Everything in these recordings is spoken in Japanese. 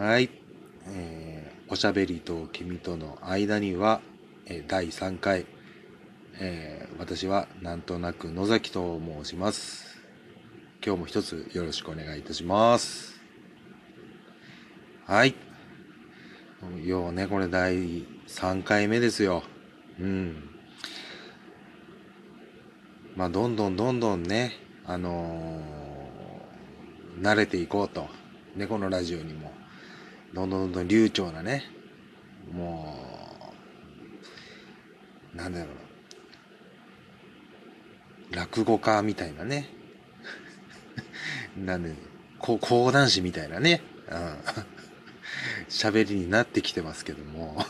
はい。えーおしゃべりと君との間には、えー第3回、えー私はなんとなく野崎と申します。今日も一つよろしくお願いいたします。はい。ようね、これ第3回目ですよ。うん。まあ、どんどんどんどんね、あのー慣れていこうと。猫のラジオにも。どんどんどんどん流暢なね、もう、なんだろう。落語家みたいなね。なんで、こ講談師みたいなね。うん。喋りになってきてますけども。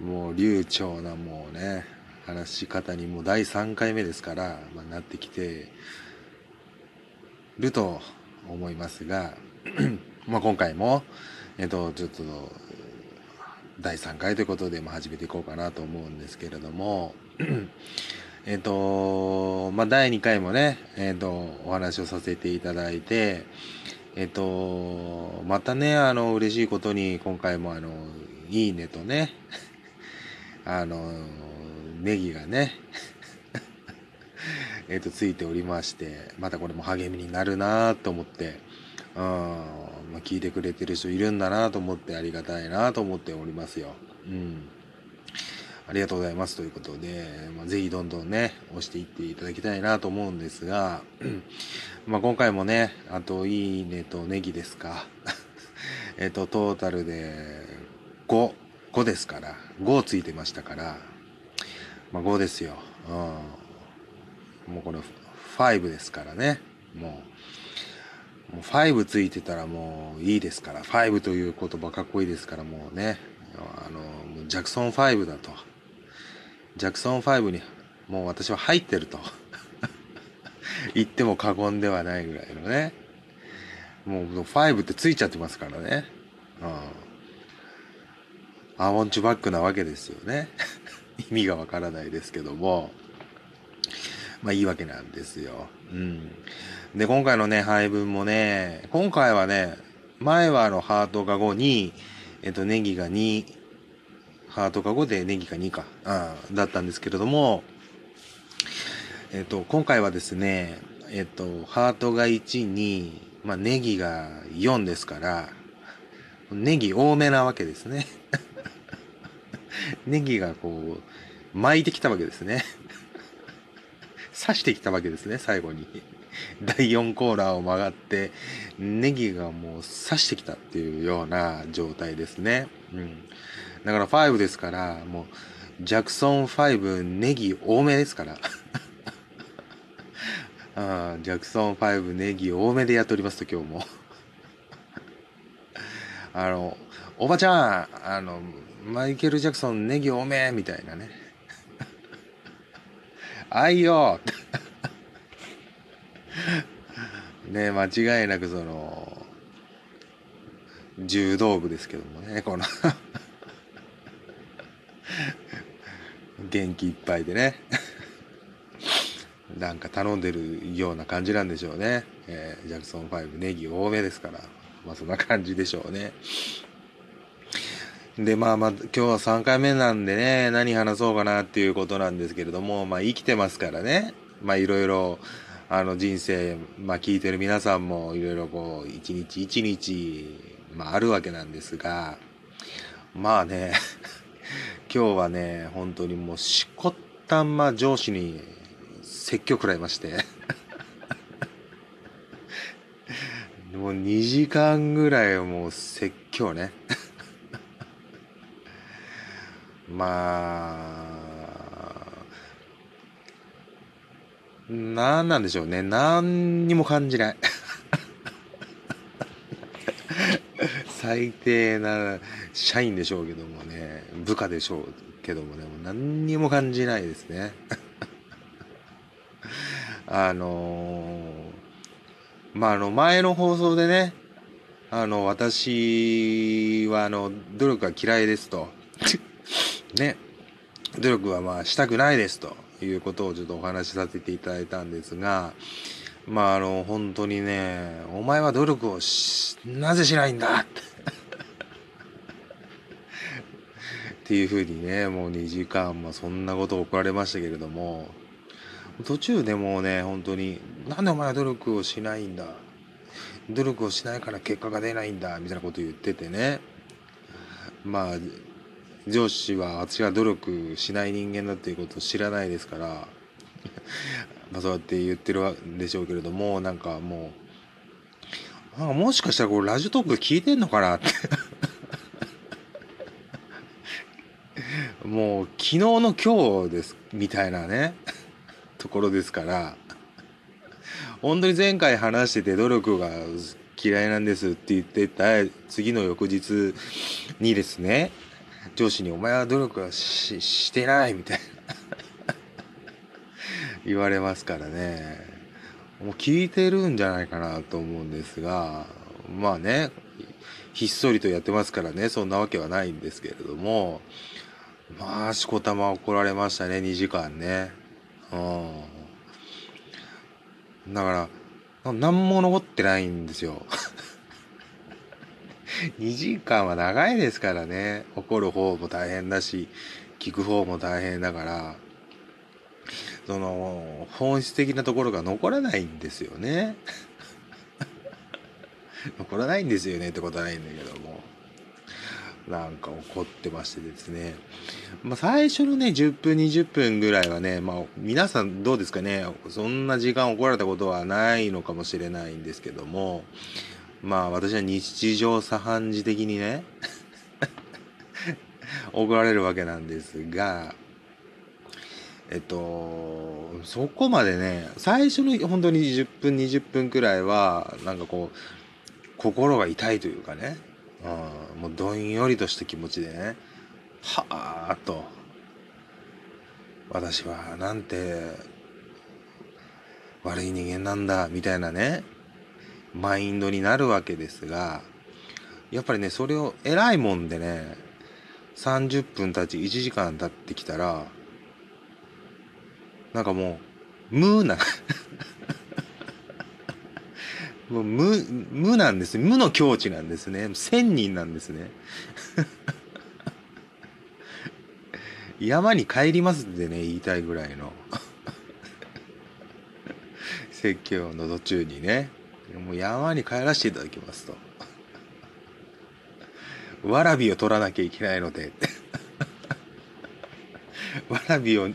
もう流暢なもうね、話し方にもう第3回目ですから、まあ、なってきてると思いますが、まあ今回も、えっと、ちょっと、第3回ということで、まあ、始めていこうかなと思うんですけれども、えっと、まあ、第2回もね、えっと、お話をさせていただいて、えっと、またね、あの、嬉しいことに、今回もあの、いいねとね、あの、ネギがね、えっと、ついておりまして、またこれも励みになるなと思って、うん、まあ、聞いてくれてる人いるんだなと思ってありがたいなと思っておりますよ。うん。ありがとうございますということで、まあ、ぜひどんどんね、押していっていただきたいなと思うんですが、まあ今回もね、あと、いいねとネギですか。えっと、トータルで5、5ですから、5ついてましたから、まあ5ですよ。うん。もうこれ5ですからね。もう、もう5ついてたらもういいですから、5という言葉かっこいいですから、もうね、あの、ジャクソン5だと。ジャクソン5にもう私は入ってると。言っても過言ではないぐらいのね。もう5ってついちゃってますからね。うん。アーモンチュバックなわけですよね。意味がわからないですけども。まあいいわけなんですよ。うん。で、今回のね、配分もね、今回はね、前はあの、ハートが5に、えっと、ネギが2、ハートが5でネギが2か、うん、だったんですけれども、えっと、今回はですね、えっと、ハートが1に、まあ、ネギが4ですから、ネギ多めなわけですね。ネギがこう、巻いてきたわけですね。刺してきたわけですね、最後に。第4コーナーを曲がって、ネギがもう刺してきたっていうような状態ですね。うん。だから5ですから、もう、ジャクソン5ネギ多めですから。ああ、ジャクソン5ネギ多めでやっておりますと今日も。あの、おばちゃん、あの、マイケル・ジャクソンネギ多めみたいなね。あいよね間違いなくその、柔道部ですけどもね、この 元気いっぱいでね。なんか頼んでるような感じなんでしょうね。えージャクソン5ネギ多めですから。まあそんな感じでしょうね。で、まあまあ、今日は3回目なんでね、何話そうかなっていうことなんですけれども、まあ生きてますからね。まあいろいろ、あの人生、まあ聞いてる皆さんもいろいろこう、一日一日、まああるわけなんですが、まあね、今日はね、本当にもうしこったんま上司に説教食らいまして。もう2時間ぐらいもう説教ね。まあ、なんなんでしょうね。何にも感じない。最低な社員でしょうけどもね、部下でしょうけどもね、もう何にも感じないですね。あのーまあ、あの、前の放送でね、あの、私は、あの、努力が嫌いですと。ね。努力はまあしたくないですということをちょっとお話しさせていただいたんですが、まああの本当にねお前は努力をなぜしないんだ？ってっていうふうにねもう2時間もそんなことを怒られましたけれども途中でもうね本当になんでお前は努力をしないんだ？努力をしないから結果が出ないんだ？みたいなこと言っててね。まあ上司は私が努力しない人間だっていうことを知らないですから まあそうやって言ってるんでしょうけれどもなんかもうなんかもしかしたらこれラジオトーク聞いてんのかなって。もう昨日の今日ですみたいなね ところですから本当に前回話してて努力が嫌いなんですって言ってた次の翌日にですね上司に「お前は努力はししてない」みたいな。言われますからね。もう聞いてるんじゃないかなと思うんですがまあねひっそりとやってますからね。そんなわけはないんですけれども。まあしこたま怒られましたね。2時間ね。うん。だから何も残ってないんですよ。2時間は長いですからね。怒る方も大変だし聞く方も大変だからその本質的なところが残らないんですよね。残らないんですよねってことはないんだけども。なんか怒ってましてですね、まあ、最初のね10分20分ぐらいはね、まあ、皆さんどうですかね。そんな時間怒られたことはないのかもしれないんですけども。まあ私は日常茶飯事的にね 怒られるわけなんですがえっとそこまでね最初の本当に10分20分くらいはなんかこう心が痛いというかね、うん、もうどんよりとした気持ちでねはあと私はなんて悪い人間なんだみたいなねマインドになるわけですがやっぱりねそれを偉いもんでね30分経ち1時間経ってきたらなんかもう無な もう無無なんです無の境地なんですね。千人なんですね。山に帰りますってね言いたいぐらいの。説教の途中にね。もう山に帰らせていただきますと。わらびを取らなきゃいけないので。わらびを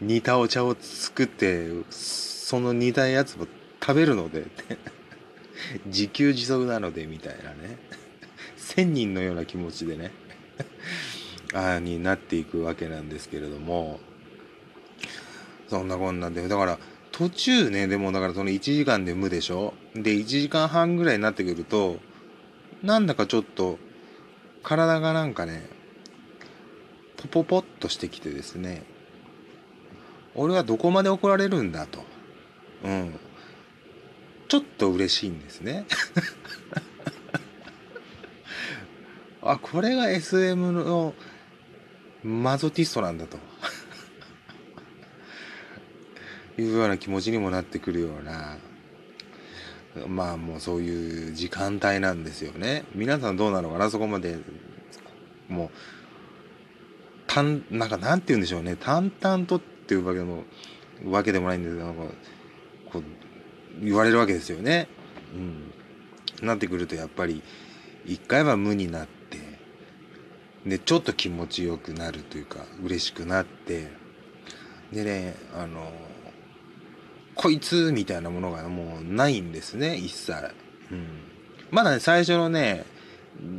煮たお茶を作ってその煮たやつを食べるので。自給自足なのでみたいなね。千人のような気持ちでね。ああになっていくわけなんですけれども。そんなこんなんで。だから途中ねでもだからその1時間で無でしょ？で1時間半ぐらいになってくるとなんだかちょっと体がなんかねポポポッとしてきてですね。俺はどこまで怒られるんだと。うん。ちょっと嬉しいんですね。あこれが SM のマゾティストなんだと。いうような気持ちにもなってくるようなまあもうそういう時間帯なんですよね。皆さんどうなのかな？そこまでもうたんなんかなんて言うんでしょうね。淡々とっていうわけでもわけでもないんですけどこう言われるわけですよね。うん、なってくるとやっぱり一回は無になってでちょっと気持ちよくなるというか嬉しくなってでねあのこいつみたいなものがもうないんですね一切、うん、まだね最初のね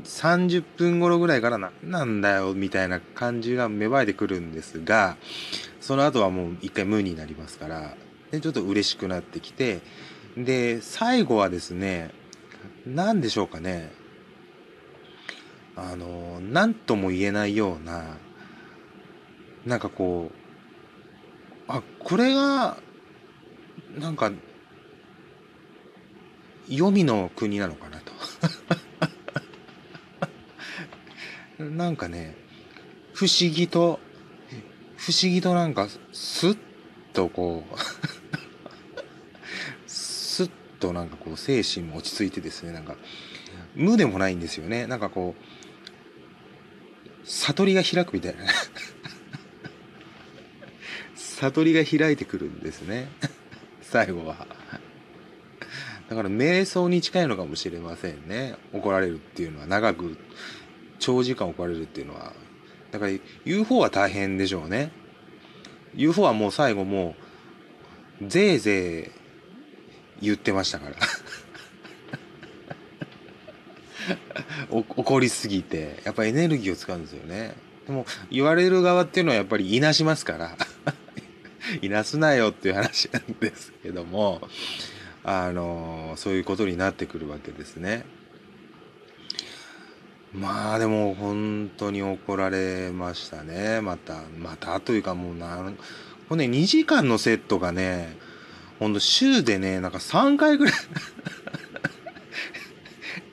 30分頃ぐらいから何なんだよみたいな感じが芽生えてくるんですがその後はもう一回無になりますからでちょっと嬉しくなってきてで最後はですね何でしょうかね。あの何とも言えないようななんかこうあこれがなんか黄泉の国なのかなと。なんかね不思議と不思議となんかスッとこう スッとなんかこう精神も落ち着いてですねなんか無でもないんですよね。なんかこう悟りが開くみたいな。悟りが開いてくるんですね。最後は。だから瞑想に近いのかもしれませんね。怒られるっていうのは。長く長時間怒られるっていうのは。だから言う方は大変でしょうね。言う方はもう最後もうぜいぜい言ってましたから。怒りすぎて。やっぱエネルギーを使うんですよね。でも言われる側っていうのはやっぱりいなしますから。いなすなよっていう話なんですけどもあのそういうことになってくるわけですね。まあでも本当に怒られましたね。またまたというかもうなもうね2時間のセットがねほんと週でねなんか3回ぐらい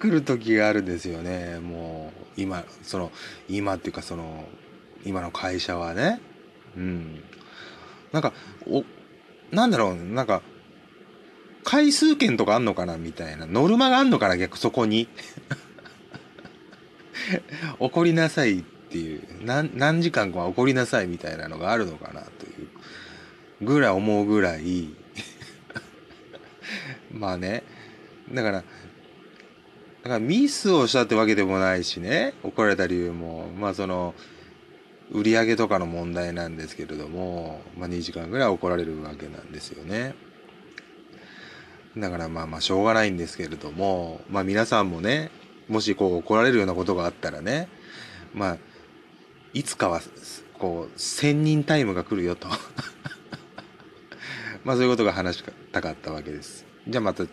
来る時があるんですよね。もう今その今っていうかその今の会社はね。うん。なんかおなんだろうなんか回数券とかあんのかなみたいな。ノルマがあんのかな逆そこに。怒りなさいっていう。何時間か怒りなさいみたいなのがあるのかなという。ぐらい思うぐらい。まあね。だからだからミスをしたってわけでもないしね。怒られた理由も。まあその売り上げとかの問題なんですけれども、まあ、2時間ぐらい怒られるわけなんですよね。だからまあまあしょうがないんですけれども、まあ皆さんもね、もしこう怒られるようなことがあったらね、まあ、いつかは、こう、千人タイムが来るよと まあそういうことが話したかったわけです。じゃあまた